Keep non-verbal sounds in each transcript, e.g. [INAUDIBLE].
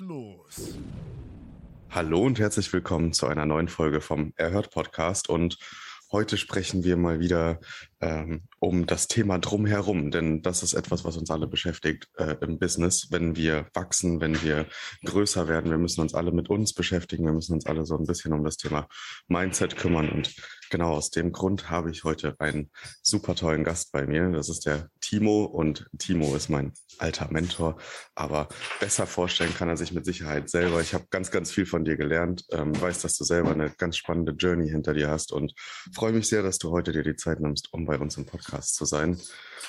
Los. Hallo und herzlich willkommen zu einer neuen Folge vom Erhört Podcast. Und heute sprechen wir mal wieder ähm, um das Thema drumherum, denn das ist etwas, was uns alle beschäftigt äh, im Business. Wenn wir wachsen, wenn wir größer werden, wir müssen uns alle mit uns beschäftigen, wir müssen uns alle so ein bisschen um das Thema Mindset kümmern. Und genau aus dem Grund habe ich heute einen super tollen Gast bei mir. Das ist der Timo und Timo ist mein alter Mentor, aber besser vorstellen kann er sich mit Sicherheit selber. Ich habe ganz, ganz viel von dir gelernt, ähm, weiß, dass du selber eine ganz spannende Journey hinter dir hast und freue mich sehr, dass du heute dir die Zeit nimmst, um bei uns im Podcast zu sein.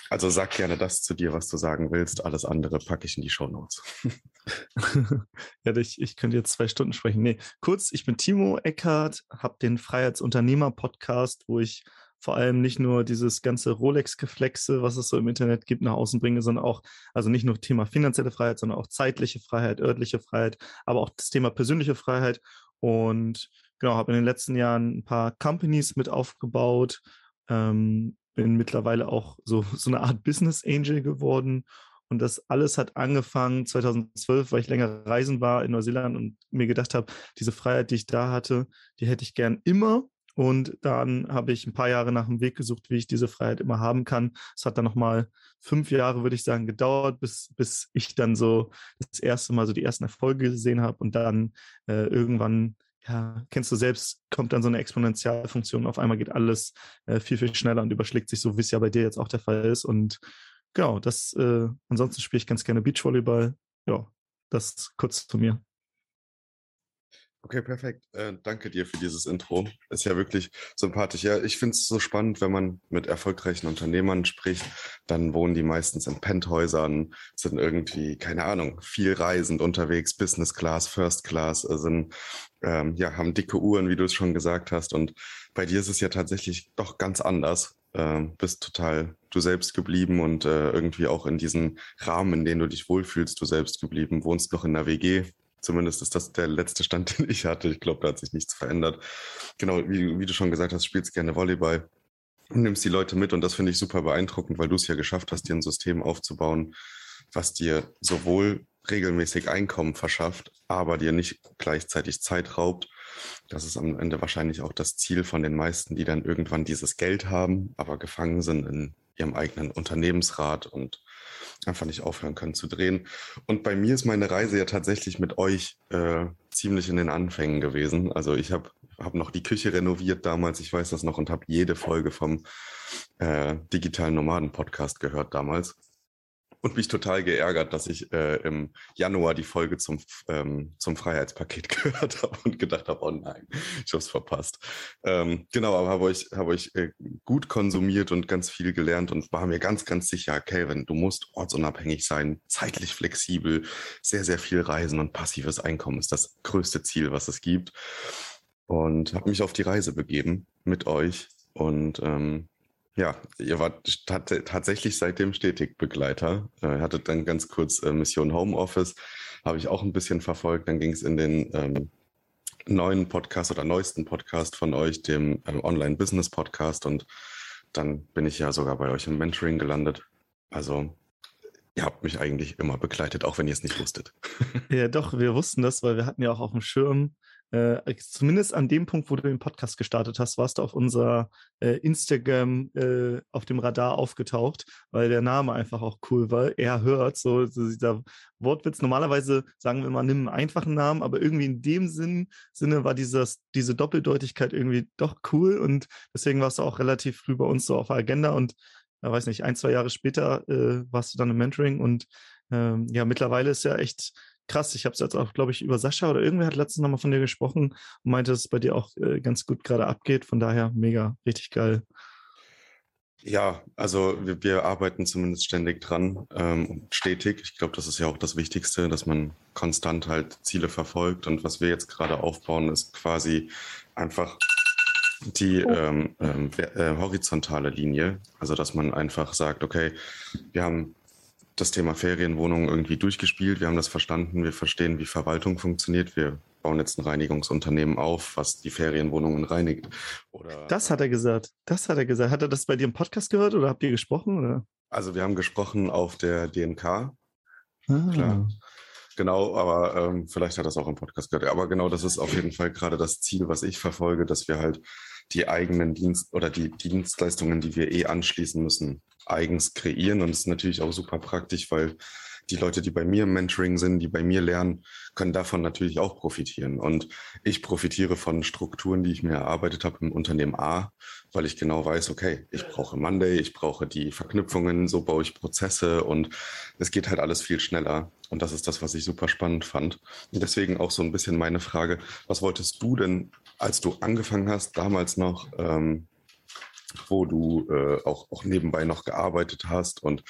Also sag gerne das zu dir, was du sagen willst. Alles andere packe ich in die Show Notes. [LAUGHS] ja, ich, ich könnte jetzt zwei Stunden sprechen. Nee, kurz, ich bin Timo Eckhardt, habe den Freiheitsunternehmer-Podcast, wo ich vor allem nicht nur dieses ganze Rolex-Geflexe, was es so im Internet gibt, nach außen bringe, sondern auch, also nicht nur Thema finanzielle Freiheit, sondern auch zeitliche Freiheit, örtliche Freiheit, aber auch das Thema persönliche Freiheit. Und genau, habe in den letzten Jahren ein paar Companies mit aufgebaut, ähm, bin mittlerweile auch so, [LAUGHS] so eine Art Business Angel geworden. Und das alles hat angefangen 2012, weil ich länger reisen war in Neuseeland und mir gedacht habe, diese Freiheit, die ich da hatte, die hätte ich gern immer. Und dann habe ich ein paar Jahre nach einem Weg gesucht, wie ich diese Freiheit immer haben kann. Es hat dann nochmal fünf Jahre, würde ich sagen, gedauert, bis, bis ich dann so das erste Mal so die ersten Erfolge gesehen habe und dann äh, irgendwann ja, kennst du selbst, kommt dann so eine Exponentialfunktion, auf einmal geht alles äh, viel, viel schneller und überschlägt sich so, wie es ja bei dir jetzt auch der Fall ist. Und genau, das, äh, ansonsten spiele ich ganz gerne Beachvolleyball. Ja, das kurz zu mir. Okay, perfekt. Äh, danke dir für dieses Intro. Ist ja wirklich sympathisch. Ja, ich finde es so spannend, wenn man mit erfolgreichen Unternehmern spricht, dann wohnen die meistens in Penthäusern, sind irgendwie, keine Ahnung, viel reisend unterwegs, Business Class, First Class, äh, sind, ähm, ja, haben dicke Uhren, wie du es schon gesagt hast. Und bei dir ist es ja tatsächlich doch ganz anders. Ähm, bist total du selbst geblieben und äh, irgendwie auch in diesem Rahmen, in dem du dich wohlfühlst, du selbst geblieben, wohnst noch in der WG, Zumindest ist das der letzte Stand, [LAUGHS] den ich hatte. Ich glaube, da hat sich nichts verändert. Genau, wie, wie du schon gesagt hast, spielst gerne Volleyball und nimmst die Leute mit. Und das finde ich super beeindruckend, weil du es ja geschafft hast, dir ein System aufzubauen, was dir sowohl regelmäßig Einkommen verschafft, aber dir nicht gleichzeitig Zeit raubt. Das ist am Ende wahrscheinlich auch das Ziel von den meisten, die dann irgendwann dieses Geld haben, aber gefangen sind in ihrem eigenen Unternehmensrat und einfach nicht aufhören können zu drehen. Und bei mir ist meine Reise ja tatsächlich mit euch äh, ziemlich in den Anfängen gewesen. Also ich habe hab noch die Küche renoviert damals, ich weiß das noch, und habe jede Folge vom äh, Digitalen Nomaden Podcast gehört damals und mich total geärgert, dass ich äh, im Januar die Folge zum, ähm, zum Freiheitspaket [LAUGHS] gehört habe und gedacht habe, oh nein, ich habe es verpasst. Ähm, genau, aber habe euch, hab euch äh, gut konsumiert und ganz viel gelernt und war mir ganz, ganz sicher, Calvin, du musst ortsunabhängig sein, zeitlich flexibel, sehr, sehr viel reisen und passives Einkommen ist das größte Ziel, was es gibt. Und habe mich auf die Reise begeben mit euch und ähm, ja, ihr wart tatsächlich seitdem stetig Begleiter. Ihr hattet dann ganz kurz äh, Mission Homeoffice, habe ich auch ein bisschen verfolgt. Dann ging es in den ähm, neuen Podcast oder neuesten Podcast von euch, dem ähm, Online-Business-Podcast. Und dann bin ich ja sogar bei euch im Mentoring gelandet. Also ihr habt mich eigentlich immer begleitet, auch wenn ihr es nicht wusstet. Ja, doch, wir wussten das, weil wir hatten ja auch auf dem Schirm, äh, zumindest an dem Punkt, wo du den Podcast gestartet hast, warst du auf unser äh, Instagram äh, auf dem Radar aufgetaucht, weil der Name einfach auch cool war. Er hört, so, so dieser Wortwitz. Normalerweise sagen wir mal, nimm einen einfachen Namen, aber irgendwie in dem Sinn, Sinne war dieses, diese Doppeldeutigkeit irgendwie doch cool und deswegen warst du auch relativ früh bei uns so auf der Agenda und ja, weiß nicht, ein, zwei Jahre später äh, warst du dann im Mentoring und ähm, ja, mittlerweile ist ja echt krass. Ich habe es jetzt auch, glaube ich, über Sascha oder irgendwer hat letztens nochmal von dir gesprochen und meinte, dass es bei dir auch äh, ganz gut gerade abgeht. Von daher mega, richtig geil. Ja, also wir, wir arbeiten zumindest ständig dran ähm, stetig. Ich glaube, das ist ja auch das Wichtigste, dass man konstant halt Ziele verfolgt. Und was wir jetzt gerade aufbauen, ist quasi einfach die ähm, ähm, äh, horizontale Linie. Also dass man einfach sagt, okay, wir haben das Thema Ferienwohnungen irgendwie durchgespielt. Wir haben das verstanden. Wir verstehen, wie Verwaltung funktioniert. Wir bauen jetzt ein Reinigungsunternehmen auf, was die Ferienwohnungen reinigt. Oder das hat er gesagt. Das hat er gesagt. Hat er das bei dir im Podcast gehört oder habt ihr gesprochen? Oder? Also wir haben gesprochen auf der DNK. Ah. Klar. Genau, aber ähm, vielleicht hat er das auch im Podcast gehört. Aber genau, das ist auf jeden Fall gerade das Ziel, was ich verfolge, dass wir halt die eigenen Dienst oder die Dienstleistungen, die wir eh anschließen müssen, eigens kreieren. Und das ist natürlich auch super praktisch, weil die Leute, die bei mir im Mentoring sind, die bei mir lernen, können davon natürlich auch profitieren. Und ich profitiere von Strukturen, die ich mir erarbeitet habe im Unternehmen A, weil ich genau weiß, okay, ich brauche Monday, ich brauche die Verknüpfungen, so baue ich Prozesse und es geht halt alles viel schneller. Und das ist das, was ich super spannend fand. Und deswegen auch so ein bisschen meine Frage, was wolltest du denn, als du angefangen hast, damals noch, ähm, wo du äh, auch, auch nebenbei noch gearbeitet hast und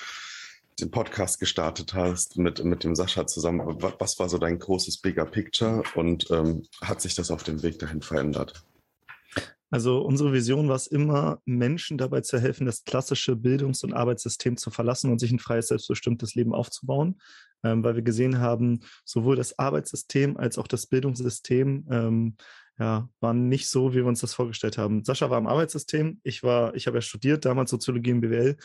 den Podcast gestartet hast mit, mit dem Sascha zusammen. Was war so dein großes Bigger Picture und ähm, hat sich das auf dem Weg dahin verändert? Also unsere Vision war es immer, Menschen dabei zu helfen, das klassische Bildungs- und Arbeitssystem zu verlassen und sich ein freies, selbstbestimmtes Leben aufzubauen, ähm, weil wir gesehen haben, sowohl das Arbeitssystem als auch das Bildungssystem ähm, ja, waren nicht so, wie wir uns das vorgestellt haben. Sascha war im Arbeitssystem, ich war, ich habe ja studiert, damals Soziologie im BWL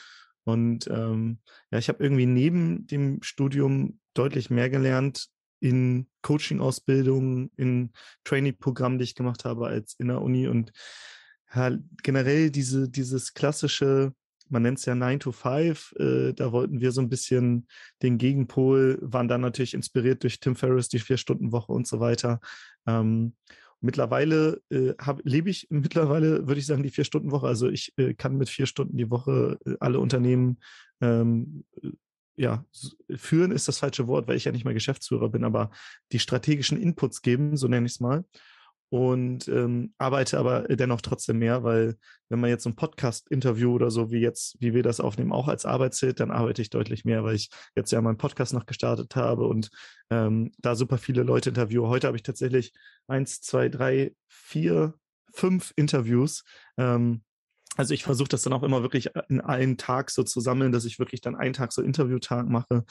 und ähm, ja, ich habe irgendwie neben dem Studium deutlich mehr gelernt in Coaching-Ausbildung, in Trainee-Programmen, die ich gemacht habe, als in der Uni und ja, generell diese, dieses klassische, man nennt es ja 9 to 5, äh, da wollten wir so ein bisschen den Gegenpol, waren dann natürlich inspiriert durch Tim Ferriss, die Vier-Stunden-Woche und so weiter. Ähm, Mittlerweile äh, hab, lebe ich [LAUGHS] mittlerweile, würde ich sagen, die Vier-Stunden-Woche. Also ich äh, kann mit vier Stunden die Woche äh, alle Unternehmen ähm, äh, ja, führen ist das falsche Wort, weil ich ja nicht mal Geschäftsführer bin, aber die strategischen Inputs geben, so nenne ich es mal und ähm, arbeite aber dennoch trotzdem mehr, weil wenn man jetzt so ein Podcast-Interview oder so wie jetzt, wie wir das aufnehmen, auch als Arbeit zählt, dann arbeite ich deutlich mehr, weil ich jetzt ja meinen Podcast noch gestartet habe und ähm, da super viele Leute interviewe. Heute habe ich tatsächlich eins, zwei, drei, vier, fünf Interviews. Ähm, also ich versuche das dann auch immer wirklich in einen Tag so zu sammeln, dass ich wirklich dann einen Tag so Interviewtag mache.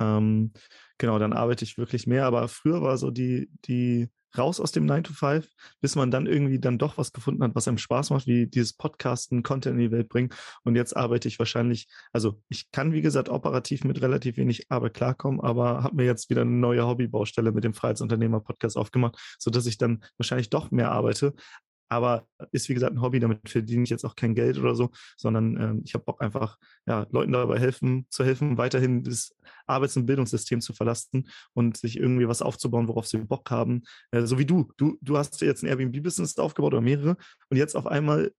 Ähm, genau, dann arbeite ich wirklich mehr. Aber früher war so die, die raus aus dem 9 to 5, bis man dann irgendwie dann doch was gefunden hat, was einem Spaß macht, wie dieses Podcasten, Content in die Welt bringen. Und jetzt arbeite ich wahrscheinlich, also ich kann, wie gesagt, operativ mit relativ wenig Arbeit klarkommen, aber habe mir jetzt wieder eine neue Hobbybaustelle mit dem Freiheitsunternehmer-Podcast aufgemacht, sodass ich dann wahrscheinlich doch mehr arbeite, aber ist wie gesagt ein Hobby, damit verdiene ich jetzt auch kein Geld oder so, sondern ähm, ich habe Bock einfach, ja, Leuten dabei helfen, zu helfen, weiterhin das Arbeits- und Bildungssystem zu verlassen und sich irgendwie was aufzubauen, worauf sie Bock haben. Äh, so wie du. Du, du hast jetzt ein Airbnb-Business aufgebaut oder mehrere und jetzt auf einmal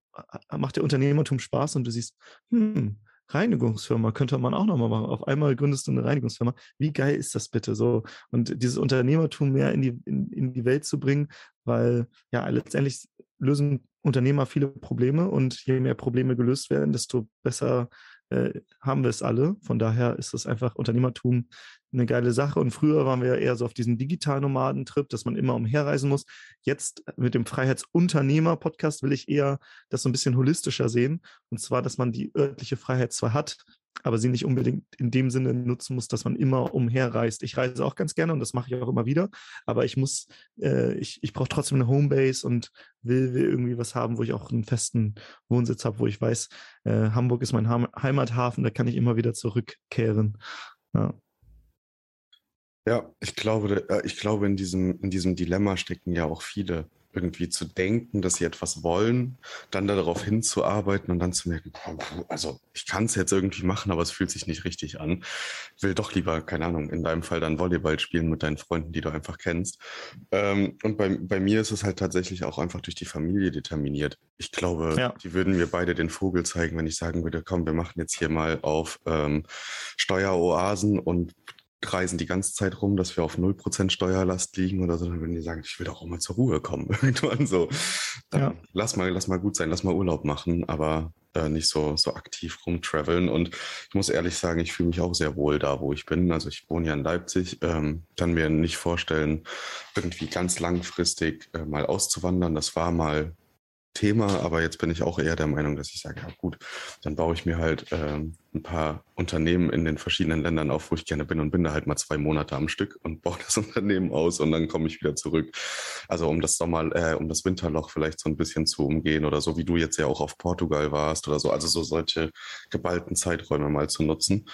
äh, macht der Unternehmertum Spaß und du siehst, hm, Reinigungsfirma könnte man auch nochmal machen. Auf einmal gründest du eine Reinigungsfirma. Wie geil ist das bitte so? Und dieses Unternehmertum mehr in die, in, in die Welt zu bringen, weil ja letztendlich lösen Unternehmer viele Probleme und je mehr Probleme gelöst werden, desto besser äh, haben wir es alle. Von daher ist es einfach Unternehmertum eine geile Sache. Und früher waren wir eher so auf diesem Digitalnomaden-Trip, dass man immer umherreisen muss. Jetzt mit dem Freiheitsunternehmer-Podcast will ich eher das so ein bisschen holistischer sehen. Und zwar, dass man die örtliche Freiheit zwar hat, aber sie nicht unbedingt in dem Sinne nutzen muss, dass man immer umherreist. Ich reise auch ganz gerne und das mache ich auch immer wieder, aber ich muss, äh, ich, ich brauche trotzdem eine Homebase und will, will irgendwie was haben, wo ich auch einen festen Wohnsitz habe, wo ich weiß, äh, Hamburg ist mein Heimathafen, da kann ich immer wieder zurückkehren. Ja. Ja, ich glaube, äh, ich glaube, in diesem, in diesem Dilemma stecken ja auch viele irgendwie zu denken, dass sie etwas wollen, dann darauf hinzuarbeiten und dann zu merken, also ich kann es jetzt irgendwie machen, aber es fühlt sich nicht richtig an. Will doch lieber, keine Ahnung, in deinem Fall dann Volleyball spielen mit deinen Freunden, die du einfach kennst. Ähm, und bei, bei mir ist es halt tatsächlich auch einfach durch die Familie determiniert. Ich glaube, ja. die würden mir beide den Vogel zeigen, wenn ich sagen würde, komm, wir machen jetzt hier mal auf ähm, Steueroasen und kreisen die ganze Zeit rum, dass wir auf 0% Steuerlast liegen oder so, dann würden die sagen, ich will doch auch mal zur Ruhe kommen. [LAUGHS] Irgendwann so. Dann ja. lass mal, lass mal gut sein, lass mal Urlaub machen, aber äh, nicht so, so aktiv rumtraveln. Und ich muss ehrlich sagen, ich fühle mich auch sehr wohl da, wo ich bin. Also ich wohne ja in Leipzig, ähm, kann mir nicht vorstellen, irgendwie ganz langfristig äh, mal auszuwandern. Das war mal Thema, aber jetzt bin ich auch eher der Meinung, dass ich sage, ja gut, dann baue ich mir halt ähm, ein paar Unternehmen in den verschiedenen Ländern auf, wo ich gerne bin und bin da halt mal zwei Monate am Stück und [LAUGHS] baue das Unternehmen aus und dann komme ich wieder zurück. Also um das Sommer, äh, um das Winterloch vielleicht so ein bisschen zu umgehen oder so, wie du jetzt ja auch auf Portugal warst oder so, also so solche geballten Zeiträume mal zu nutzen.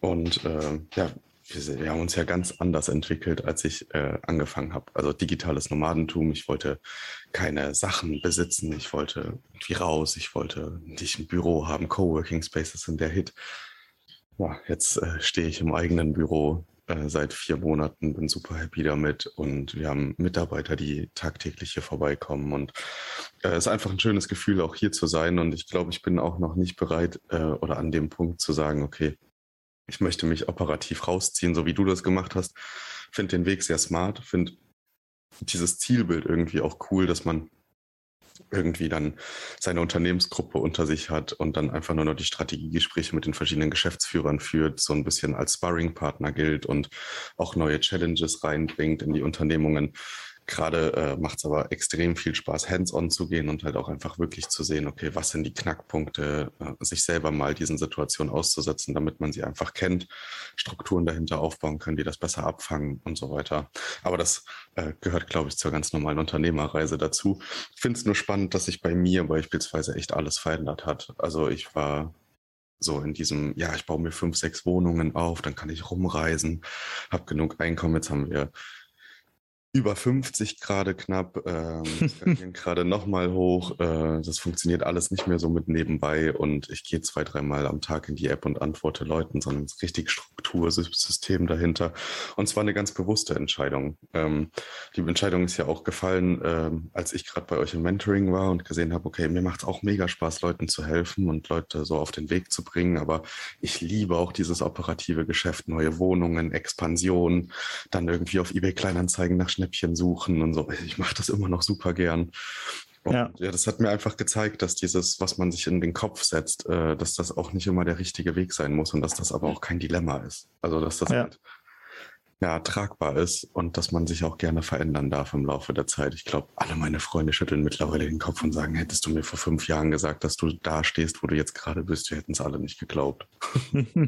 Und äh, ja, wir, haben uns ja ganz anders entwickelt, als ich äh, angefangen habe. Also digitales Nomadentum. Ich wollte keine Sachen besitzen. Ich wollte irgendwie raus. Ich wollte nicht ein Büro haben. Coworking Spaces sind der Hit. Ja, jetzt äh, stehe ich im eigenen Büro äh, seit vier Monaten, bin super happy damit und wir haben Mitarbeiter, die tagtäglich hier vorbeikommen und es äh, ist einfach ein schönes Gefühl, auch hier zu sein und ich glaube, ich bin auch noch nicht bereit äh, oder an dem Punkt zu sagen, okay, ich möchte mich operativ rausziehen, so wie du das gemacht hast. Finde den Weg sehr smart, finde dieses Zielbild irgendwie auch cool, dass man irgendwie dann seine Unternehmensgruppe unter sich hat und dann einfach nur noch die Strategiegespräche mit den verschiedenen Geschäftsführern führt, so ein bisschen als Sparringpartner gilt und auch neue Challenges reinbringt in die Unternehmungen. Gerade äh, macht es aber extrem viel Spaß, hands-on zu gehen und halt auch einfach wirklich zu sehen, okay, was sind die Knackpunkte, äh, sich selber mal diesen Situationen auszusetzen, damit man sie einfach kennt, Strukturen dahinter aufbauen kann, die das besser abfangen und so weiter. Aber das äh, gehört, glaube ich, zur ganz normalen Unternehmerreise dazu. Ich finde es nur spannend, dass sich bei mir beispielsweise echt alles verändert hat. Also ich war so in diesem, ja, ich baue mir fünf, sechs Wohnungen auf, dann kann ich rumreisen, habe genug Einkommen. Jetzt haben wir über 50 gerade knapp, ähm, [LAUGHS] gerade nochmal hoch. Äh, das funktioniert alles nicht mehr so mit nebenbei und ich gehe zwei, dreimal am Tag in die App und antworte Leuten, sondern es ist richtig Struktursystem dahinter. Und zwar eine ganz bewusste Entscheidung. Ähm, die Entscheidung ist ja auch gefallen, ähm, als ich gerade bei euch im Mentoring war und gesehen habe, okay, mir macht es auch mega Spaß, Leuten zu helfen und Leute so auf den Weg zu bringen, aber ich liebe auch dieses operative Geschäft, neue Wohnungen, Expansion, dann irgendwie auf eBay Kleinanzeigen nach Schnäppchen suchen und so. Ich mache das immer noch super gern. Und ja. ja, das hat mir einfach gezeigt, dass dieses, was man sich in den Kopf setzt, äh, dass das auch nicht immer der richtige Weg sein muss und dass das aber auch kein Dilemma ist. Also dass das ja. halt ja, tragbar ist und dass man sich auch gerne verändern darf im Laufe der Zeit. Ich glaube, alle meine Freunde schütteln mittlerweile den Kopf und sagen, hättest du mir vor fünf Jahren gesagt, dass du da stehst, wo du jetzt gerade bist, wir hätten es alle nicht geglaubt. [LAUGHS]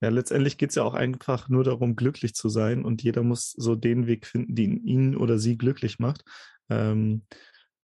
Ja, letztendlich geht es ja auch einfach nur darum, glücklich zu sein und jeder muss so den Weg finden, den ihn oder sie glücklich macht, ähm,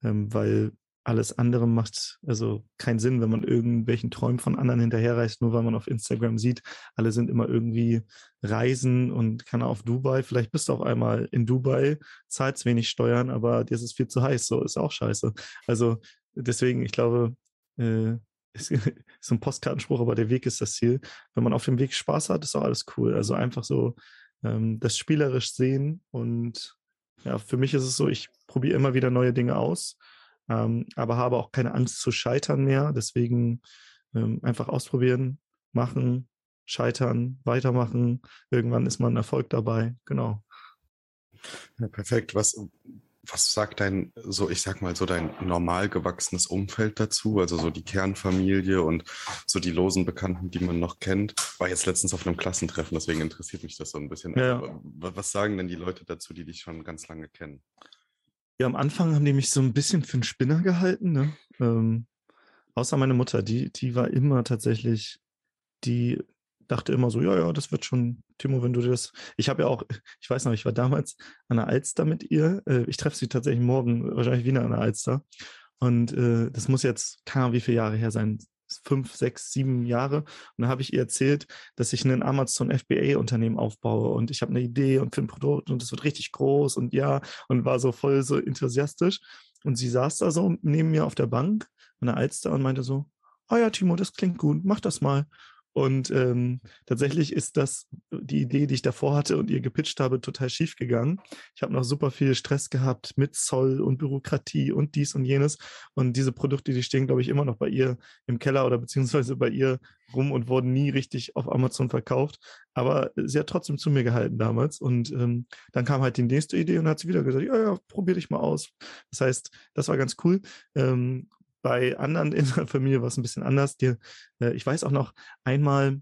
ähm, weil alles andere macht also keinen Sinn, wenn man irgendwelchen Träumen von anderen hinterherreist, nur weil man auf Instagram sieht, alle sind immer irgendwie reisen und kann auf Dubai. Vielleicht bist du auf einmal in Dubai, zahlst wenig Steuern, aber dir ist es viel zu heiß. So ist auch scheiße. Also deswegen, ich glaube, äh, ist, [LAUGHS] ist ein Postkartenspruch, aber der Weg ist das Ziel. Wenn man auf dem Weg Spaß hat, ist auch alles cool. Also einfach so ähm, das spielerisch sehen und ja, für mich ist es so, ich probiere immer wieder neue Dinge aus, ähm, aber habe auch keine Angst zu scheitern mehr. Deswegen ähm, einfach ausprobieren, machen, scheitern, weitermachen. Irgendwann ist man Erfolg dabei. Genau. Ja, perfekt. Was, was sagt dein, so ich sag mal, so dein normal gewachsenes Umfeld dazu? Also so die Kernfamilie und so die losen Bekannten, die man noch kennt. War jetzt letztens auf einem Klassentreffen, deswegen interessiert mich das so ein bisschen. Ja. Was sagen denn die Leute dazu, die dich schon ganz lange kennen? Ja, am Anfang haben die mich so ein bisschen für einen Spinner gehalten. Ne? Ähm, außer meine Mutter, die, die war immer tatsächlich die dachte immer so, ja, ja, das wird schon, Timo, wenn du das. Ich habe ja auch, ich weiß noch, ich war damals an der Alster mit ihr. Äh, ich treffe sie tatsächlich morgen, wahrscheinlich wieder an der Alster. Und äh, das muss jetzt, keine Ahnung, wie viele Jahre her sein, fünf, sechs, sieben Jahre. Und dann habe ich ihr erzählt, dass ich ein Amazon FBA-Unternehmen aufbaue und ich habe eine Idee und für ein Produkt und es wird richtig groß und ja, und war so voll so enthusiastisch. Und sie saß da so neben mir auf der Bank an der Alster und meinte so, oh ja, Timo, das klingt gut, mach das mal. Und ähm, tatsächlich ist das die Idee, die ich davor hatte und ihr gepitcht habe, total schief gegangen. Ich habe noch super viel Stress gehabt mit Zoll und Bürokratie und dies und jenes. Und diese Produkte, die stehen, glaube ich, immer noch bei ihr im Keller oder beziehungsweise bei ihr rum und wurden nie richtig auf Amazon verkauft. Aber sie hat trotzdem zu mir gehalten damals. Und ähm, dann kam halt die nächste Idee und hat sie wieder gesagt, ja, ja, probier dich mal aus. Das heißt, das war ganz cool. Ähm, bei anderen in der Familie war es ein bisschen anders. Die, äh, ich weiß auch noch, einmal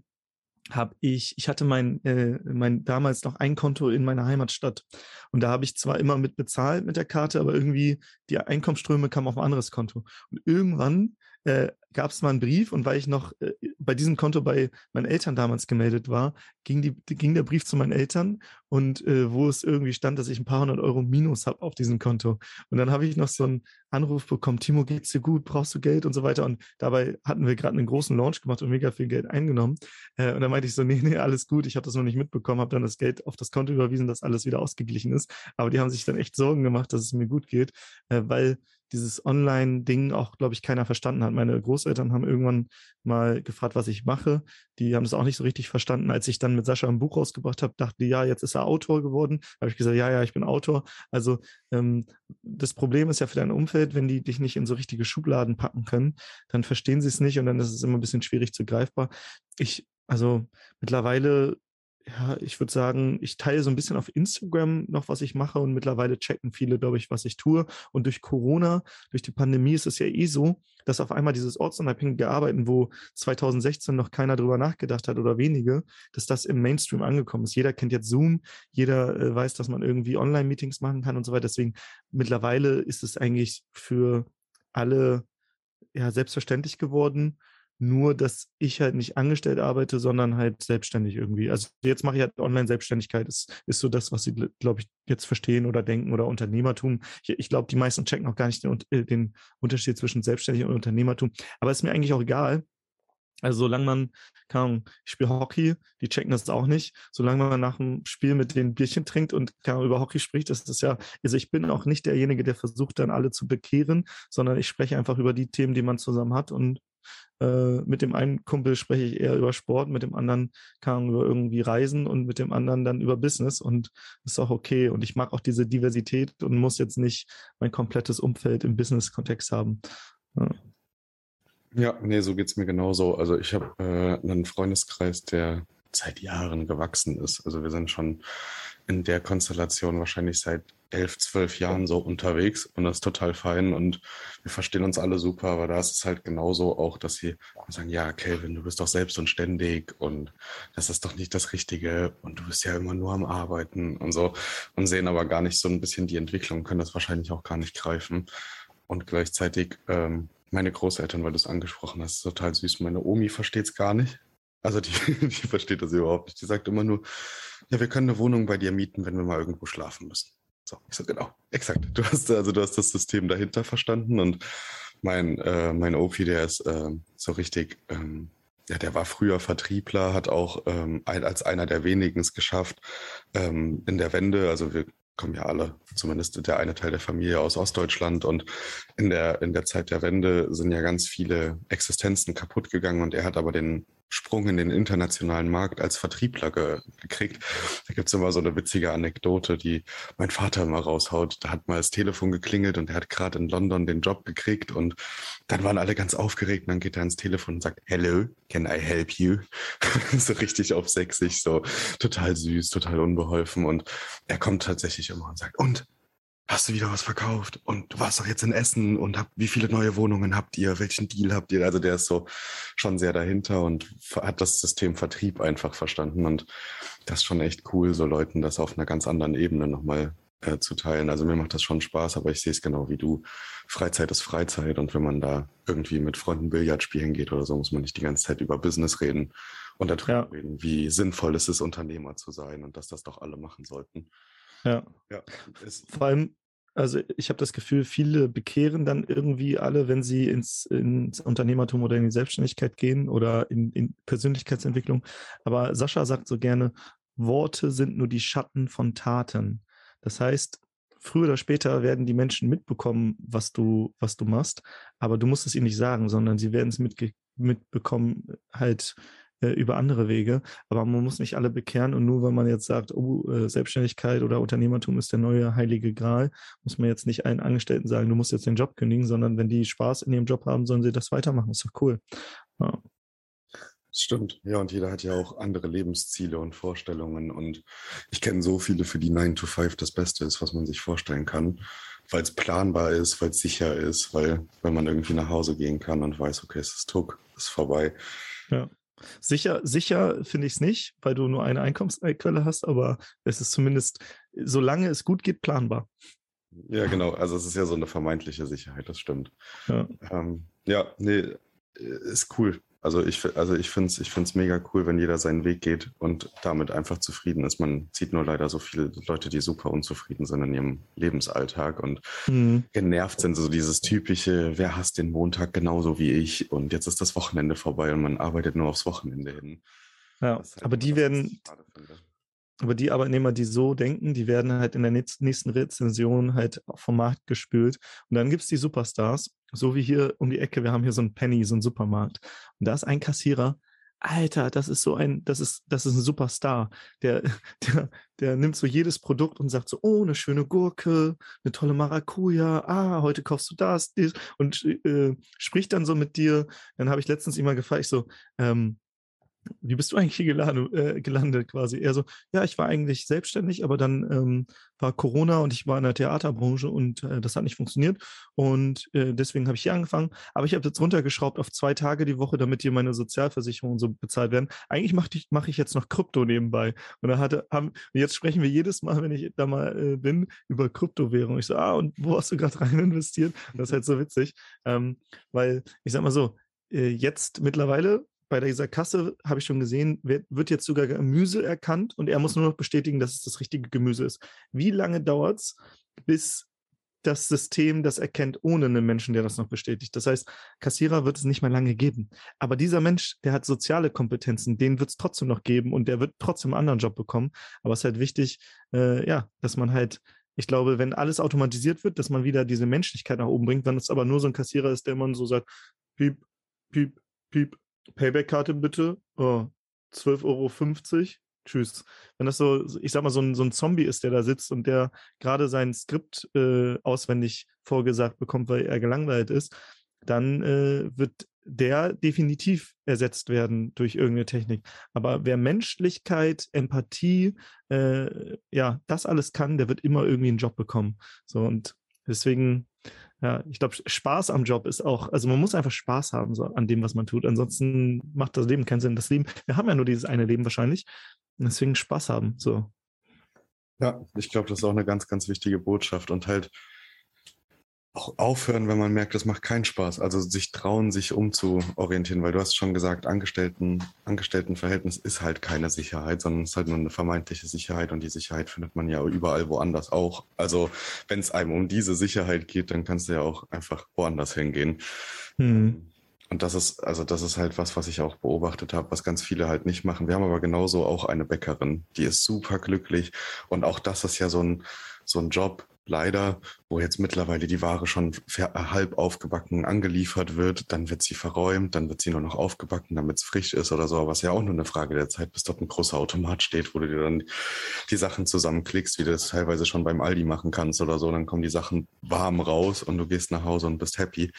habe ich, ich hatte mein, äh, mein damals noch ein Konto in meiner Heimatstadt und da habe ich zwar immer mit bezahlt mit der Karte, aber irgendwie die Einkommensströme kamen auf ein anderes Konto. Und irgendwann äh, gab es mal einen Brief und weil ich noch äh, bei diesem Konto bei meinen Eltern damals gemeldet war, ging, die, ging der Brief zu meinen Eltern und äh, wo es irgendwie stand, dass ich ein paar hundert Euro Minus habe auf diesem Konto. Und dann habe ich noch so einen Anruf bekommen, Timo, geht's dir gut, brauchst du Geld und so weiter. Und dabei hatten wir gerade einen großen Launch gemacht und mega viel Geld eingenommen. Äh, und dann meinte ich so, nee, nee, alles gut, ich habe das noch nicht mitbekommen, habe dann das Geld auf das Konto überwiesen, dass alles wieder ausgeglichen ist. Aber die haben sich dann echt Sorgen gemacht, dass es mir gut geht, äh, weil dieses Online-Ding auch, glaube ich, keiner verstanden hat. Meine Großeltern haben irgendwann mal gefragt, was ich mache. Die haben das auch nicht so richtig verstanden. Als ich dann mit Sascha ein Buch rausgebracht habe, dachte die, ja, jetzt ist er Autor geworden. Habe ich gesagt, ja, ja, ich bin Autor. Also ähm, das Problem ist ja für dein Umfeld, wenn die dich nicht in so richtige Schubladen packen können, dann verstehen sie es nicht und dann ist es immer ein bisschen schwierig zu greifbar. Ich, also mittlerweile ja, ich würde sagen, ich teile so ein bisschen auf Instagram noch, was ich mache und mittlerweile checken viele, glaube ich, was ich tue. Und durch Corona, durch die Pandemie ist es ja eh so, dass auf einmal dieses ortsunabhängige Arbeiten, wo 2016 noch keiner drüber nachgedacht hat oder wenige, dass das im Mainstream angekommen ist. Jeder kennt jetzt Zoom, jeder äh, weiß, dass man irgendwie Online-Meetings machen kann und so weiter. Deswegen mittlerweile ist es eigentlich für alle ja selbstverständlich geworden nur, dass ich halt nicht angestellt arbeite, sondern halt selbstständig irgendwie. Also jetzt mache ich halt Online-Selbstständigkeit. Ist, ist so das, was sie, glaube ich, jetzt verstehen oder denken oder Unternehmertum. Ich, ich glaube, die meisten checken auch gar nicht den, äh, den Unterschied zwischen Selbstständig und Unternehmertum. Aber ist mir eigentlich auch egal. Also solange man, keine Ahnung, ich spiele Hockey, die checken das auch nicht. Solange man nach dem Spiel mit den Bierchen trinkt und Ahnung, über Hockey spricht, das ist ja, also ich bin auch nicht derjenige, der versucht dann alle zu bekehren, sondern ich spreche einfach über die Themen, die man zusammen hat und äh, mit dem einen Kumpel spreche ich eher über Sport, mit dem anderen kann über irgendwie Reisen und mit dem anderen dann über Business und ist auch okay. Und ich mag auch diese Diversität und muss jetzt nicht mein komplettes Umfeld im Business-Kontext haben. Ja. Ja, nee, so geht's mir genauso. Also ich habe äh, einen Freundeskreis, der seit Jahren gewachsen ist. Also wir sind schon in der Konstellation wahrscheinlich seit elf, zwölf Jahren so unterwegs und das ist total fein und wir verstehen uns alle super, aber da ist es halt genauso auch, dass sie sagen, ja, Kelvin, du bist doch selbst und ständig und das ist doch nicht das Richtige und du bist ja immer nur am Arbeiten und so und sehen aber gar nicht so ein bisschen die Entwicklung, können das wahrscheinlich auch gar nicht greifen und gleichzeitig ähm, meine Großeltern, weil du es angesprochen hast, total süß. Meine Omi versteht es gar nicht. Also die, [LAUGHS] die versteht das überhaupt nicht. Die sagt immer nur, ja, wir können eine Wohnung bei dir mieten, wenn wir mal irgendwo schlafen müssen. So, ich so, genau, exakt. Du hast also du hast das System dahinter verstanden und mein, äh, mein OP, der ist äh, so richtig, ähm, ja, der war früher Vertriebler, hat auch ähm, als einer der wenigen es geschafft, ähm, in der Wende, also wir kommen ja alle, zumindest der eine Teil der Familie aus Ostdeutschland und in der, in der Zeit der Wende sind ja ganz viele Existenzen kaputt gegangen und er hat aber den Sprung in den internationalen Markt als Vertriebler ge gekriegt. Da gibt's immer so eine witzige Anekdote, die mein Vater immer raushaut. Da hat mal das Telefon geklingelt und er hat gerade in London den Job gekriegt und dann waren alle ganz aufgeregt und dann geht er ans Telefon und sagt, Hello, can I help you? [LAUGHS] so richtig auf sächsisch, so total süß, total unbeholfen und er kommt tatsächlich immer und sagt, und hast du wieder was verkauft und du warst doch jetzt in Essen und hab, wie viele neue Wohnungen habt ihr, welchen Deal habt ihr? Also der ist so schon sehr dahinter und hat das System Vertrieb einfach verstanden und das ist schon echt cool, so Leuten das auf einer ganz anderen Ebene nochmal äh, zu teilen. Also mir macht das schon Spaß, aber ich sehe es genau wie du. Freizeit ist Freizeit und wenn man da irgendwie mit Freunden Billard spielen geht oder so, muss man nicht die ganze Zeit über Business reden und darüber ja. reden, wie sinnvoll es ist, Unternehmer zu sein und dass das doch alle machen sollten. Ja. ja Vor allem, also ich habe das Gefühl, viele bekehren dann irgendwie alle, wenn sie ins, ins Unternehmertum oder in die Selbstständigkeit gehen oder in, in Persönlichkeitsentwicklung. Aber Sascha sagt so gerne, Worte sind nur die Schatten von Taten. Das heißt, früher oder später werden die Menschen mitbekommen, was du, was du machst, aber du musst es ihnen nicht sagen, sondern sie werden es mitbekommen, halt äh, über andere Wege. Aber man muss nicht alle bekehren und nur weil man jetzt sagt, oh, äh, Selbstständigkeit oder Unternehmertum ist der neue heilige Gral, muss man jetzt nicht allen Angestellten sagen, du musst jetzt den Job kündigen, sondern wenn die Spaß in ihrem Job haben, sollen sie das weitermachen. ist doch cool. Ja. Stimmt, ja, und jeder hat ja auch andere Lebensziele und Vorstellungen. Und ich kenne so viele, für die 9 to 5 das Beste ist, was man sich vorstellen kann, weil es planbar ist, weil es sicher ist, weil, weil man irgendwie nach Hause gehen kann und weiß, okay, es ist Tuck, es ist vorbei. Ja. Sicher, sicher finde ich es nicht, weil du nur eine Einkommensquelle hast, aber es ist zumindest, solange es gut geht, planbar. Ja, genau. Also es ist ja so eine vermeintliche Sicherheit, das stimmt. Ja, ähm, ja nee, ist cool. Also ich, also ich finde es ich find's mega cool, wenn jeder seinen Weg geht und damit einfach zufrieden ist. Man sieht nur leider so viele Leute, die super unzufrieden sind in ihrem Lebensalltag und mhm. genervt sind. So dieses typische, wer hasst den Montag genauso wie ich und jetzt ist das Wochenende vorbei und man arbeitet nur aufs Wochenende hin. Ja, halt aber die werden, aber die Arbeitnehmer, die so denken, die werden halt in der nächsten Rezension halt vom Markt gespült. Und dann gibt es die Superstars, so wie hier um die Ecke, wir haben hier so ein Penny, so ein Supermarkt. Und da ist ein Kassierer, Alter, das ist so ein, das ist, das ist ein Superstar. Der, [LAUGHS] der, der nimmt so jedes Produkt und sagt so, oh, eine schöne Gurke, eine tolle Maracuja, ah, heute kaufst du das, dies, und äh, spricht dann so mit dir. Dann habe ich letztens immer gefragt, ich so, ähm, wie bist du eigentlich hier gelandet, äh, gelandet quasi? Er so, ja, ich war eigentlich selbstständig, aber dann ähm, war Corona und ich war in der Theaterbranche und äh, das hat nicht funktioniert und äh, deswegen habe ich hier angefangen. Aber ich habe jetzt runtergeschraubt auf zwei Tage die Woche, damit hier meine Sozialversicherungen so bezahlt werden. Eigentlich mache ich, mach ich jetzt noch Krypto nebenbei. Und hatte, haben, jetzt sprechen wir jedes Mal, wenn ich da mal äh, bin, über Kryptowährung. Ich so, ah, und wo hast du gerade rein investiert? Das ist halt so witzig, ähm, weil ich sag mal so, äh, jetzt mittlerweile bei dieser Kasse habe ich schon gesehen, wird, wird jetzt sogar Gemüse erkannt und er muss nur noch bestätigen, dass es das richtige Gemüse ist. Wie lange dauert es, bis das System das erkennt, ohne einen Menschen, der das noch bestätigt. Das heißt, Kassierer wird es nicht mehr lange geben. Aber dieser Mensch, der hat soziale Kompetenzen, den wird es trotzdem noch geben und der wird trotzdem einen anderen Job bekommen. Aber es ist halt wichtig, äh, ja, dass man halt, ich glaube, wenn alles automatisiert wird, dass man wieder diese Menschlichkeit nach oben bringt, wenn es aber nur so ein Kassierer ist, der immer so sagt, piep, piep, piep, Payback-Karte bitte. Oh, 12,50 Euro. Tschüss. Wenn das so, ich sag mal, so ein, so ein Zombie ist, der da sitzt und der gerade sein Skript äh, auswendig vorgesagt bekommt, weil er gelangweilt ist, dann äh, wird der definitiv ersetzt werden durch irgendeine Technik. Aber wer Menschlichkeit, Empathie, äh, ja, das alles kann, der wird immer irgendwie einen Job bekommen. So und deswegen ja, ich glaube, Spaß am Job ist auch, also man muss einfach Spaß haben so, an dem, was man tut. Ansonsten macht das Leben keinen Sinn. Das Leben, wir haben ja nur dieses eine Leben wahrscheinlich. Deswegen Spaß haben. So. Ja, ich glaube, das ist auch eine ganz, ganz wichtige Botschaft. Und halt, auch aufhören, wenn man merkt, das macht keinen Spaß. Also sich trauen, sich umzuorientieren, weil du hast schon gesagt, Angestellten, Angestelltenverhältnis ist halt keine Sicherheit, sondern es ist halt nur eine vermeintliche Sicherheit und die Sicherheit findet man ja überall woanders auch. Also wenn es einem um diese Sicherheit geht, dann kannst du ja auch einfach woanders hingehen. Hm. Und das ist, also das ist halt was, was ich auch beobachtet habe, was ganz viele halt nicht machen. Wir haben aber genauso auch eine Bäckerin, die ist super glücklich. Und auch das ist ja so ein, so ein Job, leider, wo jetzt mittlerweile die Ware schon halb aufgebacken angeliefert wird, dann wird sie verräumt, dann wird sie nur noch aufgebacken, damit es frisch ist oder so, was ja auch nur eine Frage der Zeit, bis dort ein großer Automat steht, wo du dir dann die Sachen zusammenklickst, wie du das teilweise schon beim Aldi machen kannst oder so, dann kommen die Sachen warm raus und du gehst nach Hause und bist happy.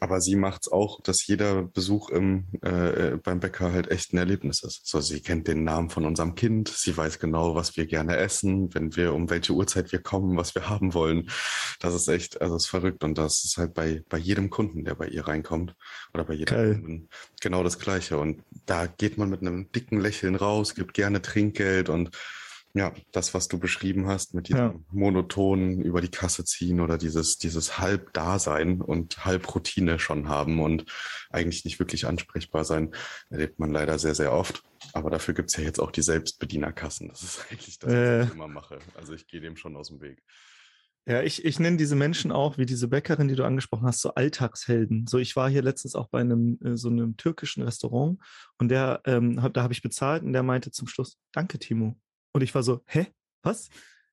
Aber sie macht es auch, dass jeder Besuch im, äh, beim Bäcker halt echt ein Erlebnis ist. So, sie kennt den Namen von unserem Kind, sie weiß genau, was wir gerne essen, wenn wir, um welche Uhrzeit wir kommen, was wir haben wollen. Das ist echt, also ist verrückt. Und das ist halt bei, bei jedem Kunden, der bei ihr reinkommt oder bei jedem Geil. Kunden genau das Gleiche. Und da geht man mit einem dicken Lächeln raus, gibt gerne Trinkgeld und ja, das, was du beschrieben hast, mit diesem ja. monotonen über die Kasse ziehen oder dieses, dieses Halb-Dasein und Halb-Routine schon haben und eigentlich nicht wirklich ansprechbar sein, erlebt man leider sehr, sehr oft. Aber dafür gibt es ja jetzt auch die Selbstbedienerkassen. Das ist [LAUGHS] eigentlich das, was äh. ich immer mache. Also ich gehe dem schon aus dem Weg. Ja, ich, ich nenne diese Menschen auch, wie diese Bäckerin, die du angesprochen hast, so Alltagshelden. So, ich war hier letztens auch bei einem äh, so einem türkischen Restaurant und der, ähm, hab, da habe ich bezahlt und der meinte zum Schluss, danke, Timo. Und ich war so, hä? Was?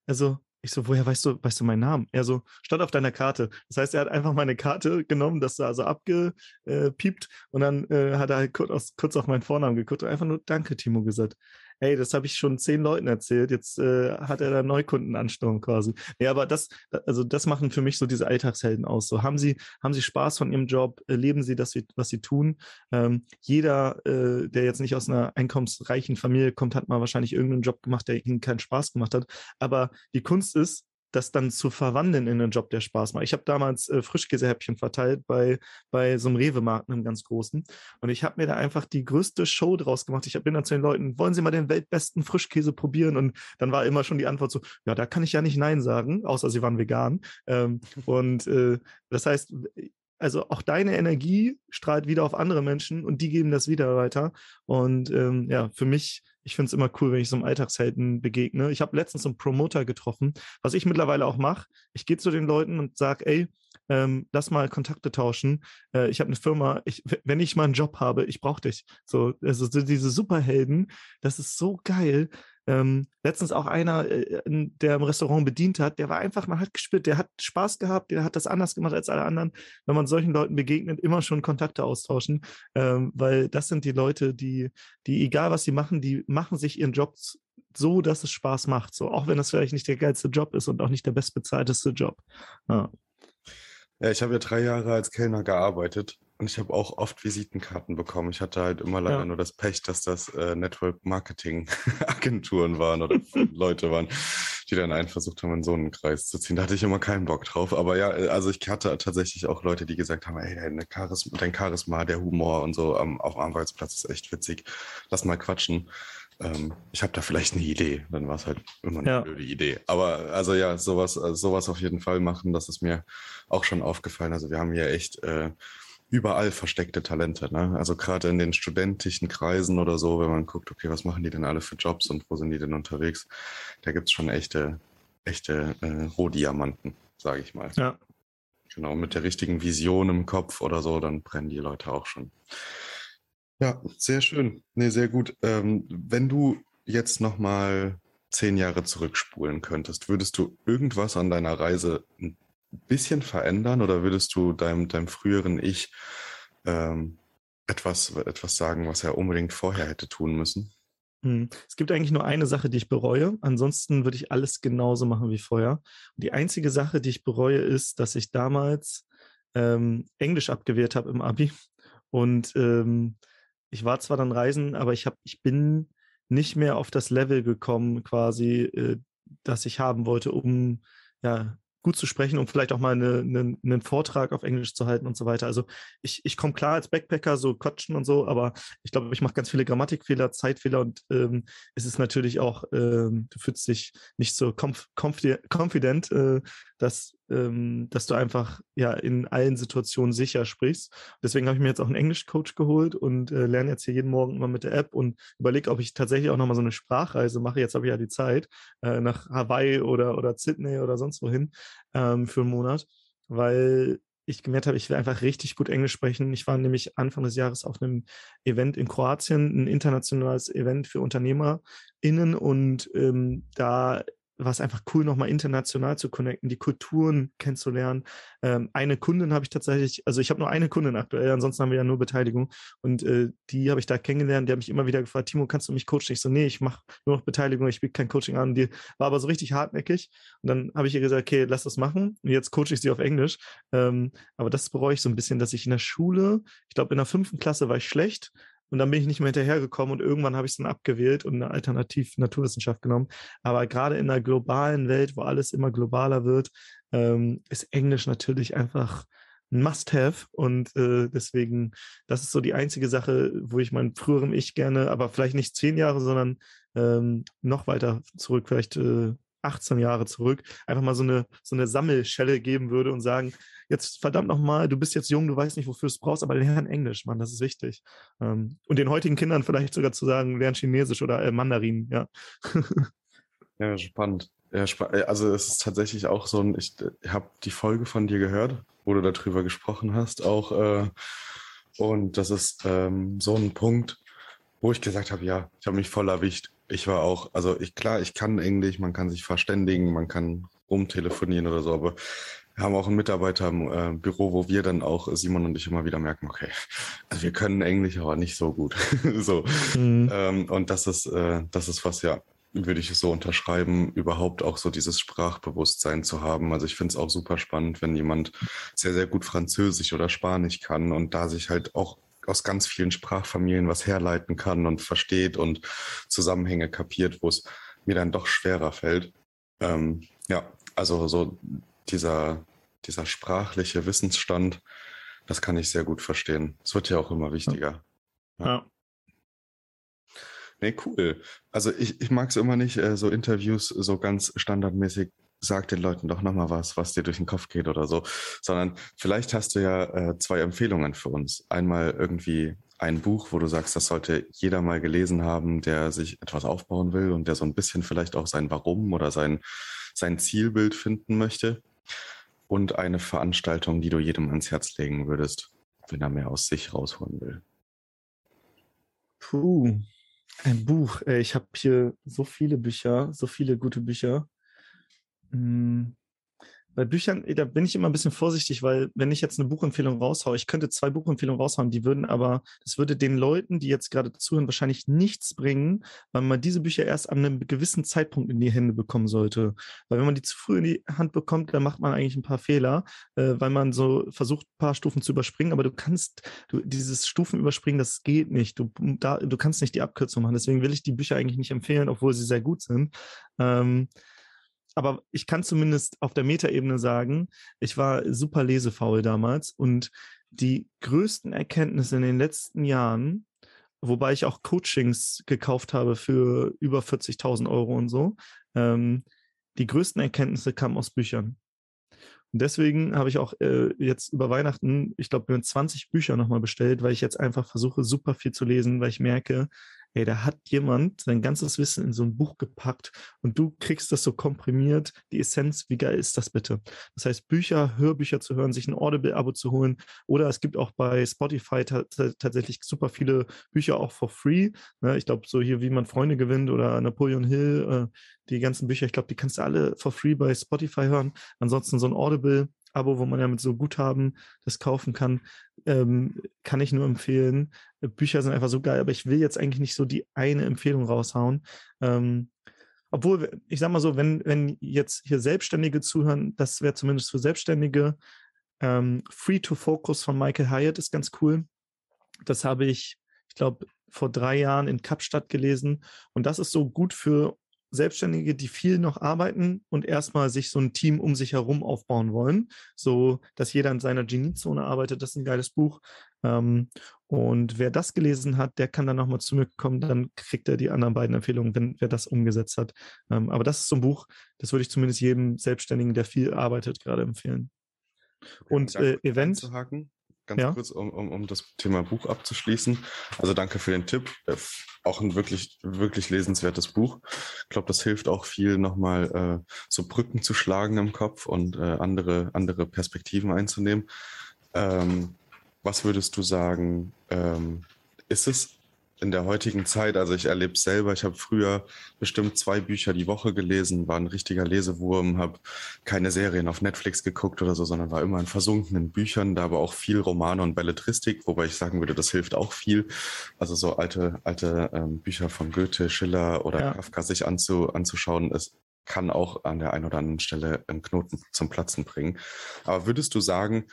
Also, ich so, woher weißt du, weißt du meinen Namen? Er so, stand auf deiner Karte. Das heißt, er hat einfach meine Karte genommen, das da also abgepiept und dann äh, hat er halt kurz, kurz auf meinen Vornamen geguckt und einfach nur Danke, Timo gesagt hey, das habe ich schon zehn Leuten erzählt, jetzt äh, hat er da Neukundenansturm quasi. Ja, aber das, also das machen für mich so diese Alltagshelden aus. So haben sie, haben sie Spaß von ihrem Job, leben sie das, was sie tun. Ähm, jeder, äh, der jetzt nicht aus einer einkommensreichen Familie kommt, hat mal wahrscheinlich irgendeinen Job gemacht, der ihnen keinen Spaß gemacht hat. Aber die Kunst ist, das dann zu verwandeln in einen Job, der Spaß macht. Ich habe damals äh, Frischkäsehäppchen verteilt bei, bei so einem Rewe-Markt, einem ganz großen. Und ich habe mir da einfach die größte Show draus gemacht. Ich bin dann zu den Leuten, wollen Sie mal den weltbesten Frischkäse probieren? Und dann war immer schon die Antwort so, ja, da kann ich ja nicht Nein sagen, außer sie waren vegan. Ähm, und äh, das heißt, also auch deine Energie strahlt wieder auf andere Menschen und die geben das wieder weiter. Und ähm, ja, für mich, ich finde es immer cool, wenn ich so einem Alltagshelden begegne. Ich habe letztens einen Promoter getroffen, was ich mittlerweile auch mache. Ich gehe zu den Leuten und sage, ey, ähm, lass mal Kontakte tauschen. Äh, ich habe eine Firma, ich, wenn ich mal einen Job habe, ich brauche dich. So, also diese Superhelden, das ist so geil. Ähm, letztens auch einer, äh, der im Restaurant bedient hat, der war einfach, man hat gespürt, der hat Spaß gehabt, der hat das anders gemacht als alle anderen. Wenn man solchen Leuten begegnet, immer schon Kontakte austauschen, ähm, weil das sind die Leute, die, die, egal was sie machen, die machen sich ihren Job so, dass es Spaß macht. So, auch wenn das vielleicht nicht der geilste Job ist und auch nicht der bestbezahlteste Job. Ja. Ja, ich habe ja drei Jahre als Kellner gearbeitet und ich habe auch oft Visitenkarten bekommen. Ich hatte halt immer leider ja. nur das Pech, dass das äh, Network Marketing [LAUGHS] Agenturen waren oder Leute waren, die dann einen versucht haben, in so einen Kreis zu ziehen. Da hatte ich immer keinen Bock drauf. Aber ja, äh, also ich hatte tatsächlich auch Leute, die gesagt haben, ey, dein Charisma, dein Charisma der Humor und so am, auf dem Arbeitsplatz ist echt witzig. Lass mal quatschen ähm, ich habe da vielleicht eine Idee. Dann war es halt immer eine ja. blöde Idee. Aber also ja, sowas, also sowas auf jeden Fall machen, das ist mir auch schon aufgefallen. Also wir haben hier echt äh, überall versteckte Talente. Ne? Also gerade in den studentischen Kreisen oder so, wenn man guckt, okay, was machen die denn alle für Jobs und wo sind die denn unterwegs, da gibt es schon echte, echte äh, Rohdiamanten, sage ich mal. Ja. Genau, mit der richtigen Vision im Kopf oder so, dann brennen die Leute auch schon. Ja, sehr schön. Nee, sehr gut. Ähm, wenn du jetzt nochmal zehn Jahre zurückspulen könntest, würdest du irgendwas an deiner Reise ein bisschen verändern oder würdest du deinem, deinem früheren Ich ähm, etwas, etwas sagen, was er unbedingt vorher hätte tun müssen? Hm. Es gibt eigentlich nur eine Sache, die ich bereue. Ansonsten würde ich alles genauso machen wie vorher. Und die einzige Sache, die ich bereue, ist, dass ich damals ähm, Englisch abgewehrt habe im Abi und ähm, ich war zwar dann reisen, aber ich habe, ich bin nicht mehr auf das Level gekommen, quasi, äh, das ich haben wollte, um ja gut zu sprechen, um vielleicht auch mal eine, eine, einen Vortrag auf Englisch zu halten und so weiter. Also ich, ich komme klar als Backpacker, so quatschen und so, aber ich glaube, ich mache ganz viele Grammatikfehler, Zeitfehler und ähm, es ist natürlich auch, ähm, du fühlst dich nicht so conf confident, äh, dass, ähm, dass du einfach ja in allen Situationen sicher sprichst. Deswegen habe ich mir jetzt auch einen Englischcoach geholt und äh, lerne jetzt hier jeden Morgen immer mit der App und überlege, ob ich tatsächlich auch nochmal so eine Sprachreise mache. Jetzt habe ich ja die Zeit, äh, nach Hawaii oder, oder Sydney oder sonst wohin ähm, für einen Monat, weil ich gemerkt habe, ich will einfach richtig gut Englisch sprechen. Ich war nämlich Anfang des Jahres auf einem Event in Kroatien, ein internationales Event für UnternehmerInnen und ähm, da war es einfach cool, nochmal international zu connecten, die Kulturen kennenzulernen. Ähm, eine Kundin habe ich tatsächlich, also ich habe nur eine Kundin aktuell, ansonsten haben wir ja nur Beteiligung. Und äh, die habe ich da kennengelernt, die hat mich immer wieder gefragt, Timo, kannst du mich coachen? Ich so, nee, ich mache nur noch Beteiligung, ich biete kein Coaching an. Die war aber so richtig hartnäckig. Und dann habe ich ihr gesagt, okay, lass das machen. Und jetzt coache ich sie auf Englisch. Ähm, aber das bereue ich so ein bisschen, dass ich in der Schule, ich glaube, in der fünften Klasse war ich schlecht und dann bin ich nicht mehr hinterhergekommen und irgendwann habe ich es dann abgewählt und eine Alternativ Naturwissenschaft genommen. Aber gerade in einer globalen Welt, wo alles immer globaler wird, ähm, ist Englisch natürlich einfach ein Must-Have und äh, deswegen, das ist so die einzige Sache, wo ich meinem früheren Ich gerne, aber vielleicht nicht zehn Jahre, sondern ähm, noch weiter zurück, vielleicht äh, 18 Jahre zurück, einfach mal so eine, so eine Sammelschelle geben würde und sagen, jetzt verdammt nochmal, du bist jetzt jung, du weißt nicht, wofür es brauchst, aber lern Englisch, Mann, das ist wichtig. Ähm, und den heutigen Kindern vielleicht sogar zu sagen, lern Chinesisch oder äh, Mandarin, ja. [LAUGHS] ja, spannend. Ja, äh, also es ist tatsächlich auch so ein, ich, ich habe die Folge von dir gehört, wo du darüber gesprochen hast, auch. Äh, und das ist ähm, so ein Punkt, wo ich gesagt habe, ja, ich habe mich voll erwischt. Ich war auch, also ich klar, ich kann Englisch, man kann sich verständigen, man kann rumtelefonieren oder so, aber wir haben auch einen Mitarbeiter im äh, Büro, wo wir dann auch, Simon und ich, immer wieder merken, okay, also wir können Englisch, aber nicht so gut. [LAUGHS] so. Mhm. Ähm, und das ist, äh, das ist was ja, würde ich so unterschreiben, überhaupt auch so dieses Sprachbewusstsein zu haben. Also ich finde es auch super spannend, wenn jemand sehr, sehr gut Französisch oder Spanisch kann und da sich halt auch aus ganz vielen Sprachfamilien was herleiten kann und versteht und Zusammenhänge kapiert, wo es mir dann doch schwerer fällt. Ähm, ja, also so dieser, dieser sprachliche Wissensstand, das kann ich sehr gut verstehen. Es wird ja auch immer wichtiger. Ja. ja. Nee, cool. Also ich, ich mag es immer nicht, äh, so Interviews so ganz standardmäßig, sag den Leuten doch nochmal was, was dir durch den Kopf geht oder so, sondern vielleicht hast du ja äh, zwei Empfehlungen für uns. Einmal irgendwie ein Buch, wo du sagst, das sollte jeder mal gelesen haben, der sich etwas aufbauen will und der so ein bisschen vielleicht auch sein Warum oder sein, sein Zielbild finden möchte und eine Veranstaltung, die du jedem ans Herz legen würdest, wenn er mehr aus sich rausholen will? Puh, ein Buch. Ich habe hier so viele Bücher, so viele gute Bücher. Hm, bei Büchern, da bin ich immer ein bisschen vorsichtig, weil wenn ich jetzt eine Buchempfehlung raushaue, ich könnte zwei Buchempfehlungen raushauen, die würden aber, das würde den Leuten, die jetzt gerade zuhören, wahrscheinlich nichts bringen, weil man diese Bücher erst an einem gewissen Zeitpunkt in die Hände bekommen sollte. Weil wenn man die zu früh in die Hand bekommt, dann macht man eigentlich ein paar Fehler, äh, weil man so versucht, ein paar Stufen zu überspringen, aber du kannst, du, dieses Stufen überspringen, das geht nicht. Du, da, du kannst nicht die Abkürzung machen. Deswegen will ich die Bücher eigentlich nicht empfehlen, obwohl sie sehr gut sind. Ähm, aber ich kann zumindest auf der Metaebene sagen, ich war super lesefaul damals und die größten Erkenntnisse in den letzten Jahren, wobei ich auch Coachings gekauft habe für über 40.000 Euro und so, ähm, die größten Erkenntnisse kamen aus Büchern. Und deswegen habe ich auch äh, jetzt über Weihnachten, ich glaube, mir 20 Bücher nochmal bestellt, weil ich jetzt einfach versuche, super viel zu lesen, weil ich merke, ey, da hat jemand sein ganzes Wissen in so ein Buch gepackt und du kriegst das so komprimiert, die Essenz, wie geil ist das bitte? Das heißt, Bücher, Hörbücher zu hören, sich ein Audible-Abo zu holen oder es gibt auch bei Spotify tatsächlich super viele Bücher auch for free. Ne? Ich glaube, so hier, wie man Freunde gewinnt oder Napoleon Hill, äh, die ganzen Bücher, ich glaube, die kannst du alle for free bei Spotify hören. Ansonsten so ein Audible Abo, wo man ja mit so Guthaben das kaufen kann, ähm, kann ich nur empfehlen. Bücher sind einfach so geil, aber ich will jetzt eigentlich nicht so die eine Empfehlung raushauen. Ähm, obwohl, ich sag mal so, wenn, wenn jetzt hier Selbstständige zuhören, das wäre zumindest für Selbstständige. Ähm, Free to Focus von Michael Hyatt ist ganz cool. Das habe ich, ich glaube, vor drei Jahren in Kapstadt gelesen. Und das ist so gut für Selbstständige, die viel noch arbeiten und erstmal sich so ein Team um sich herum aufbauen wollen, so dass jeder in seiner Geniezone arbeitet. Das ist ein geiles Buch. Ähm, und wer das gelesen hat, der kann dann nochmal zu mir kommen, dann kriegt er die anderen beiden Empfehlungen, wenn wer das umgesetzt hat. Ähm, aber das ist so ein Buch, das würde ich zumindest jedem Selbstständigen, der viel arbeitet, gerade empfehlen. Okay, und äh, Event. Ganz ja? kurz, um, um, um das Thema Buch abzuschließen. Also danke für den Tipp. Äh, auch ein wirklich, wirklich lesenswertes Buch. Ich glaube, das hilft auch viel, nochmal äh, so Brücken zu schlagen im Kopf und äh, andere, andere Perspektiven einzunehmen. Ähm, was würdest du sagen, ähm, ist es in der heutigen Zeit, also ich erlebe es selber, ich habe früher bestimmt zwei Bücher die Woche gelesen, war ein richtiger Lesewurm, habe keine Serien auf Netflix geguckt oder so, sondern war immer in versunkenen Büchern, da aber auch viel Romane und Belletristik, wobei ich sagen würde, das hilft auch viel. Also so alte, alte ähm, Bücher von Goethe, Schiller oder ja. Kafka sich anzu, anzuschauen, es kann auch an der einen oder anderen Stelle einen Knoten zum Platzen bringen. Aber würdest du sagen,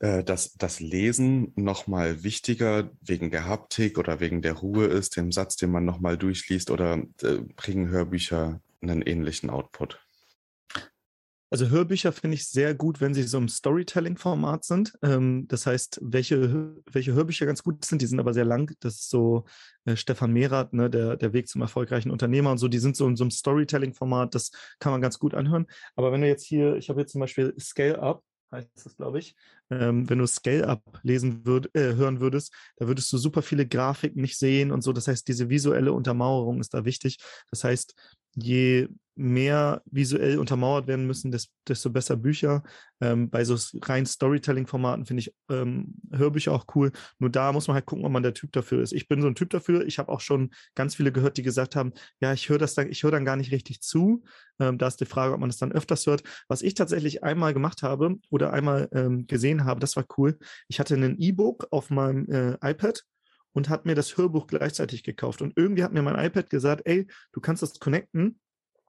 äh, dass das Lesen nochmal wichtiger wegen der Haptik oder wegen der Ruhe ist, dem Satz, den man nochmal durchliest oder äh, bringen Hörbücher einen ähnlichen Output? Also Hörbücher finde ich sehr gut, wenn sie so im Storytelling-Format sind. Ähm, das heißt, welche, welche Hörbücher ganz gut sind, die sind aber sehr lang. Das ist so äh, Stefan Mehrath, ne, der, der Weg zum erfolgreichen Unternehmer und so, die sind so in so einem Storytelling-Format, das kann man ganz gut anhören. Aber wenn du jetzt hier, ich habe jetzt zum Beispiel Scale Up, heißt das, glaube ich. Ähm, wenn du Scale-Up lesen würd, äh, hören würdest, da würdest du super viele Grafiken nicht sehen und so. Das heißt, diese visuelle Untermauerung ist da wichtig. Das heißt, je mehr visuell untermauert werden müssen, desto besser Bücher. Ähm, bei so rein Storytelling-Formaten finde ich ähm, Hörbücher auch cool. Nur da muss man halt gucken, ob man der Typ dafür ist. Ich bin so ein Typ dafür. Ich habe auch schon ganz viele gehört, die gesagt haben, ja, ich höre dann, ich dann gar nicht richtig zu. Ähm, da ist die Frage, ob man das dann öfters hört. Was ich tatsächlich einmal gemacht habe oder einmal ähm, gesehen habe, das war cool. Ich hatte ein E-Book auf meinem äh, iPad und hat mir das Hörbuch gleichzeitig gekauft. Und irgendwie hat mir mein iPad gesagt, ey, du kannst das connecten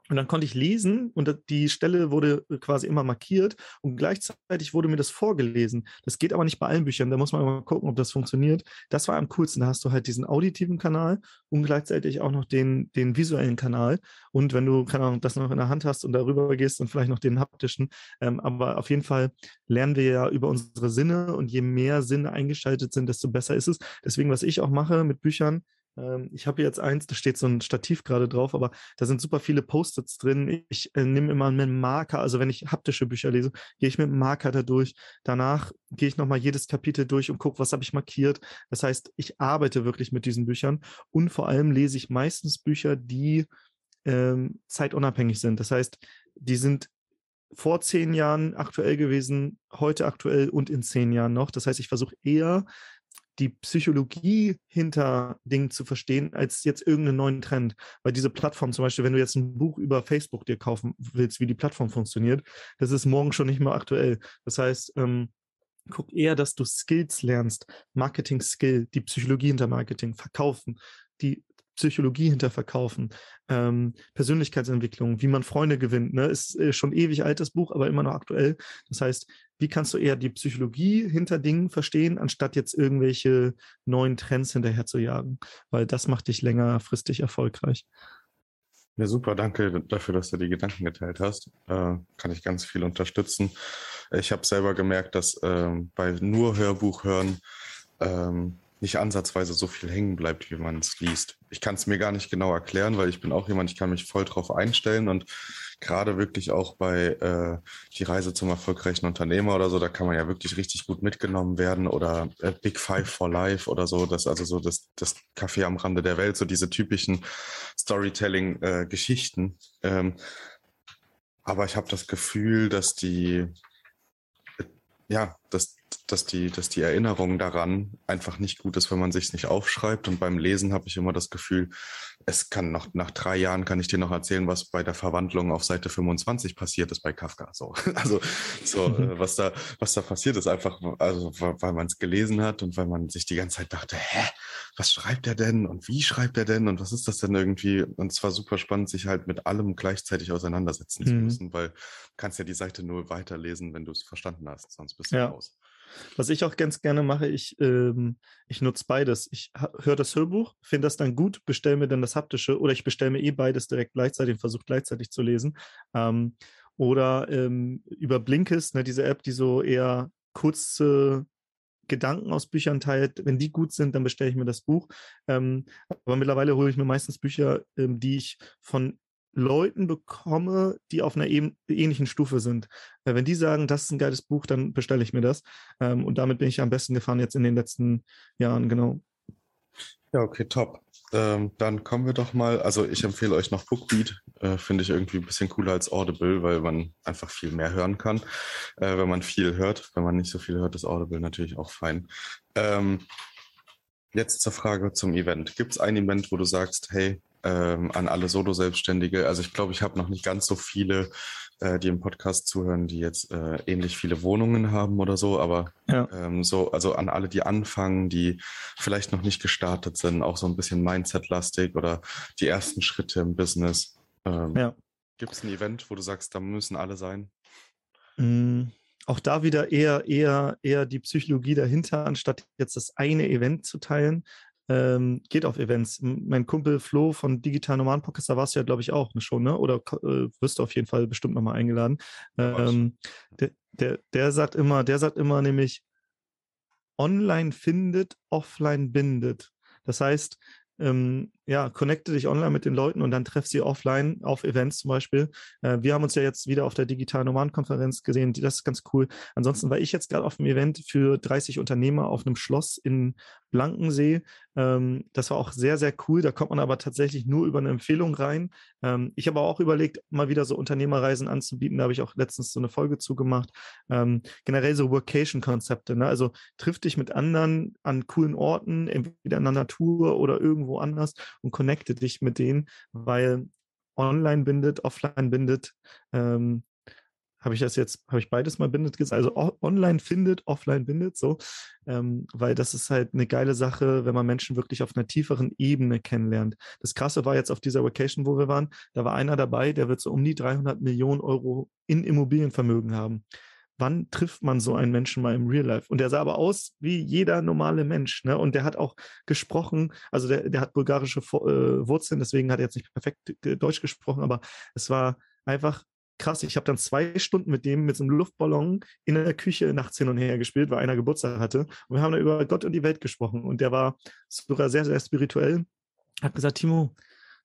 und dann konnte ich lesen und die Stelle wurde quasi immer markiert und gleichzeitig wurde mir das vorgelesen. Das geht aber nicht bei allen Büchern. Da muss man mal gucken, ob das funktioniert. Das war am coolsten. Da hast du halt diesen auditiven Kanal und gleichzeitig auch noch den, den visuellen Kanal. Und wenn du, keine Ahnung, das noch in der Hand hast und darüber gehst und vielleicht noch den haptischen. Ähm, aber auf jeden Fall lernen wir ja über unsere Sinne und je mehr Sinne eingeschaltet sind, desto besser ist es. Deswegen, was ich auch mache mit Büchern, ich habe jetzt eins, da steht so ein Stativ gerade drauf, aber da sind super viele Post-its drin. Ich äh, nehme immer mit einem Marker, also wenn ich haptische Bücher lese, gehe ich mit einem Marker da durch. Danach gehe ich nochmal jedes Kapitel durch und gucke, was habe ich markiert. Das heißt, ich arbeite wirklich mit diesen Büchern und vor allem lese ich meistens Bücher, die ähm, zeitunabhängig sind. Das heißt, die sind vor zehn Jahren aktuell gewesen, heute aktuell und in zehn Jahren noch. Das heißt, ich versuche eher die Psychologie hinter Dingen zu verstehen, als jetzt irgendeinen neuen Trend. Weil diese Plattform, zum Beispiel, wenn du jetzt ein Buch über Facebook dir kaufen willst, wie die Plattform funktioniert, das ist morgen schon nicht mehr aktuell. Das heißt, ähm, guck eher, dass du Skills lernst, Marketing-Skill, die Psychologie hinter Marketing, Verkaufen, die Psychologie hinter Verkaufen, ähm, Persönlichkeitsentwicklung, wie man Freunde gewinnt. Ne? Ist äh, schon ewig altes Buch, aber immer noch aktuell. Das heißt, wie kannst du eher die Psychologie hinter Dingen verstehen, anstatt jetzt irgendwelche neuen Trends hinterher zu jagen? Weil das macht dich längerfristig erfolgreich. Ja, super, danke dafür, dass du die Gedanken geteilt hast. Äh, kann ich ganz viel unterstützen. Ich habe selber gemerkt, dass äh, bei nur Hörbuch hören ähm, nicht ansatzweise so viel hängen bleibt, wie man es liest. Ich kann es mir gar nicht genau erklären, weil ich bin auch jemand, ich kann mich voll drauf einstellen und gerade wirklich auch bei äh, die Reise zum erfolgreichen Unternehmer oder so, da kann man ja wirklich richtig gut mitgenommen werden oder äh, Big Five for Life oder so, das also so das, das Café am Rande der Welt, so diese typischen Storytelling-Geschichten. Äh, ähm, aber ich habe das Gefühl, dass die ja, dass, dass, die, dass die Erinnerung daran einfach nicht gut ist, wenn man sich nicht aufschreibt. Und beim Lesen habe ich immer das Gefühl, es kann noch, nach drei Jahren kann ich dir noch erzählen, was bei der Verwandlung auf Seite 25 passiert ist bei Kafka. So, [LAUGHS] also, so, äh, [LAUGHS] was da, was da passiert ist, einfach, also, weil man es gelesen hat und weil man sich die ganze Zeit dachte, hä, was schreibt er denn und wie schreibt er denn und was ist das denn irgendwie? Und es war super spannend, sich halt mit allem gleichzeitig auseinandersetzen mhm. zu müssen, weil du kannst ja die Seite nur weiterlesen, wenn du es verstanden hast, sonst bist du ja. raus. Was ich auch ganz gerne mache, ich, ähm, ich nutze beides. Ich höre das Hörbuch, finde das dann gut, bestelle mir dann das haptische oder ich bestelle mir eh beides direkt gleichzeitig und versuche gleichzeitig zu lesen. Ähm, oder ähm, über Blinkist, ne, diese App, die so eher kurze Gedanken aus Büchern teilt. Wenn die gut sind, dann bestelle ich mir das Buch. Ähm, aber mittlerweile hole ich mir meistens Bücher, ähm, die ich von Leuten bekomme, die auf einer ähnlichen Stufe sind. Äh, wenn die sagen, das ist ein geiles Buch, dann bestelle ich mir das. Ähm, und damit bin ich am besten gefahren jetzt in den letzten Jahren, genau. Ja, okay, top. Ähm, dann kommen wir doch mal, also ich empfehle euch noch Bookbeat, äh, finde ich irgendwie ein bisschen cooler als Audible, weil man einfach viel mehr hören kann, äh, wenn man viel hört. Wenn man nicht so viel hört, ist Audible natürlich auch fein. Ähm, jetzt zur Frage zum Event. Gibt es ein Event, wo du sagst, hey, ähm, an alle Solo-Selbstständige. Also ich glaube, ich habe noch nicht ganz so viele, äh, die im Podcast zuhören, die jetzt äh, ähnlich viele Wohnungen haben oder so, aber ja. ähm, so, also an alle, die anfangen, die vielleicht noch nicht gestartet sind, auch so ein bisschen Mindset-lastig oder die ersten Schritte im Business. Ähm, ja. Gibt es ein Event, wo du sagst, da müssen alle sein? Mm auch da wieder eher, eher, eher die Psychologie dahinter, anstatt jetzt das eine Event zu teilen ähm, geht auf Events. Mein Kumpel Flo von Digital Nomaden Podcast, da warst du ja, glaube ich, auch schon, ne? Oder äh, wirst du auf jeden Fall bestimmt nochmal eingeladen. Ähm, der, der, der sagt immer, der sagt immer nämlich, online findet, offline bindet. Das heißt, ähm, ja, connecte dich online mit den Leuten und dann treff sie offline auf Events zum Beispiel. Äh, wir haben uns ja jetzt wieder auf der digitalen Nomadenkonferenz gesehen. Das ist ganz cool. Ansonsten war ich jetzt gerade auf einem Event für 30 Unternehmer auf einem Schloss in Blankensee. Ähm, das war auch sehr, sehr cool. Da kommt man aber tatsächlich nur über eine Empfehlung rein. Ähm, ich habe auch überlegt, mal wieder so Unternehmerreisen anzubieten. Da habe ich auch letztens so eine Folge zugemacht. Ähm, generell so Workation-Konzepte. Ne? Also triff dich mit anderen an coolen Orten, entweder in der Natur oder irgendwo anders und connecte dich mit denen, weil online bindet, offline bindet. Ähm, habe ich das jetzt, habe ich beides mal bindet gesagt? Also online findet, offline bindet, so. Ähm, weil das ist halt eine geile Sache, wenn man Menschen wirklich auf einer tieferen Ebene kennenlernt. Das Krasse war jetzt auf dieser Vacation, wo wir waren, da war einer dabei, der wird so um die 300 Millionen Euro in Immobilienvermögen haben wann trifft man so einen Menschen mal im Real Life? Und der sah aber aus wie jeder normale Mensch. Ne? Und der hat auch gesprochen, also der, der hat bulgarische äh, Wurzeln, deswegen hat er jetzt nicht perfekt Deutsch gesprochen, aber es war einfach krass. Ich habe dann zwei Stunden mit dem mit so einem Luftballon in der Küche nachts hin und her gespielt, weil einer Geburtstag hatte. Und wir haben dann über Gott und die Welt gesprochen. Und der war sogar sehr, sehr spirituell. Hat gesagt, Timo,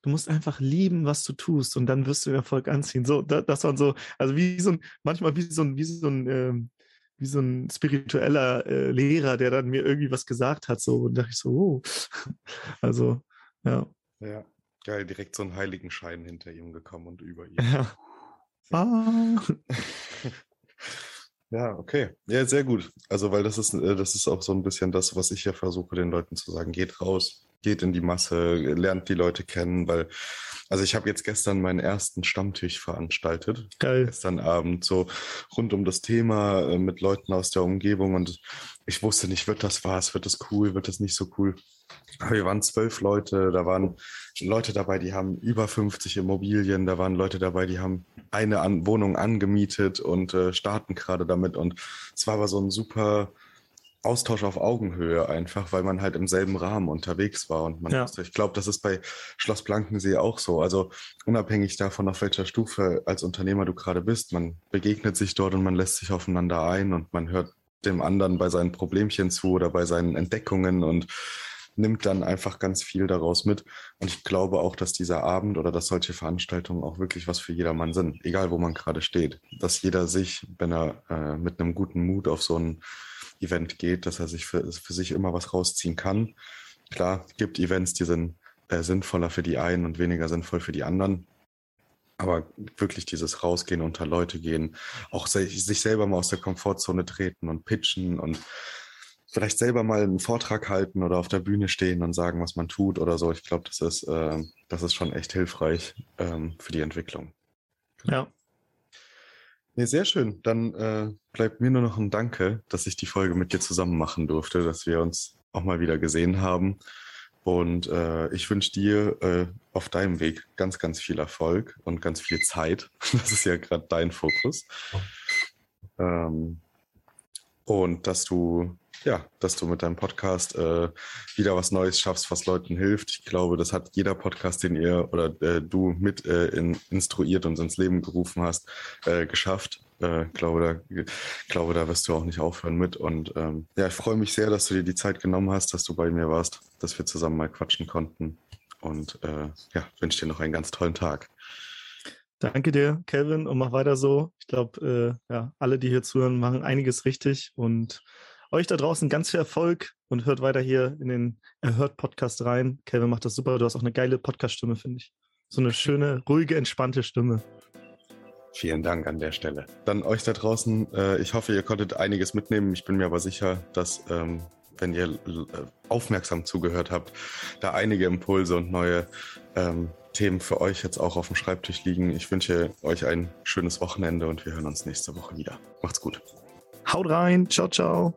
du musst einfach lieben, was du tust und dann wirst du Erfolg anziehen. So, das, das waren so, also wie so ein, manchmal wie so ein, wie so ein, ähm, wie so ein spiritueller äh, Lehrer, der dann mir irgendwie was gesagt hat. So, und dachte ich so, oh. [LAUGHS] Also, ja. Ja, geil, direkt so einen Heiligenschein hinter ihm gekommen und über ihm. [LAUGHS] Ja. Ah. [LAUGHS] Ja, okay. Ja, sehr gut. Also, weil das ist, äh, das ist auch so ein bisschen das, was ich ja versuche, den Leuten zu sagen. Geht raus, geht in die Masse, lernt die Leute kennen, weil, also ich habe jetzt gestern meinen ersten Stammtisch veranstaltet. Geil. Gestern Abend, so rund um das Thema äh, mit Leuten aus der Umgebung und ich wusste nicht, wird das was, wird das cool, wird das nicht so cool. Aber wir waren zwölf Leute, da waren Leute dabei, die haben über 50 Immobilien, da waren Leute dabei, die haben eine Wohnung angemietet und äh, starten gerade damit und es war aber so ein super Austausch auf Augenhöhe einfach, weil man halt im selben Rahmen unterwegs war. Und man, ja. ich glaube, das ist bei Schloss Blankensee auch so. Also unabhängig davon, auf welcher Stufe als Unternehmer du gerade bist, man begegnet sich dort und man lässt sich aufeinander ein und man hört dem anderen bei seinen Problemchen zu oder bei seinen Entdeckungen und nimmt dann einfach ganz viel daraus mit. Und ich glaube auch, dass dieser Abend oder dass solche Veranstaltungen auch wirklich was für jedermann sind, egal wo man gerade steht. Dass jeder sich, wenn er äh, mit einem guten Mut auf so ein Event geht, dass er sich für, für sich immer was rausziehen kann. Klar, es gibt Events, die sind äh, sinnvoller für die einen und weniger sinnvoll für die anderen. Aber wirklich dieses Rausgehen, unter Leute gehen, auch sich, sich selber mal aus der Komfortzone treten und pitchen und vielleicht selber mal einen Vortrag halten oder auf der Bühne stehen und sagen, was man tut oder so. Ich glaube, das ist, äh, das ist schon echt hilfreich ähm, für die Entwicklung. Ja, Nee, sehr schön. Dann äh, bleibt mir nur noch ein Danke, dass ich die Folge mit dir zusammen machen durfte, dass wir uns auch mal wieder gesehen haben. Und äh, ich wünsche dir äh, auf deinem Weg ganz, ganz viel Erfolg und ganz viel Zeit. [LAUGHS] Das ist ja gerade dein Fokus. Ähm, und dass du ja, dass du mit deinem Podcast äh, wieder was Neues schaffst, was Leuten hilft. Ich glaube, das hat jeder Podcast, den ihr oder äh, du mit äh, in, instruiert und ins Leben gerufen hast, äh, geschafft. Äh, glaube, da, glaube, da wirst du auch nicht aufhören mit. Und ähm, ja, ich freue mich sehr, dass du dir die Zeit genommen hast, dass du bei mir warst, dass wir zusammen mal quatschen konnten. Und äh, ja, wünsche dir noch einen ganz tollen Tag. Danke dir, Kelvin, und mach weiter so. Ich glaube, äh, ja, alle, die hier zuhören, machen einiges richtig und euch da draußen ganz viel Erfolg und hört weiter hier in den Erhört-Podcast rein. Kevin macht das super. Du hast auch eine geile Podcast-Stimme, finde ich. So eine schöne, ruhige, entspannte Stimme. Vielen Dank an der Stelle. Dann euch da draußen, äh, ich hoffe, ihr konntet einiges mitnehmen. Ich bin mir aber sicher, dass, ähm, wenn ihr äh, aufmerksam zugehört habt, da einige Impulse und neue ähm, Themen für euch jetzt auch auf dem Schreibtisch liegen. Ich wünsche euch ein schönes Wochenende und wir hören uns nächste Woche wieder. Macht's gut. Haut rein. Ciao, ciao.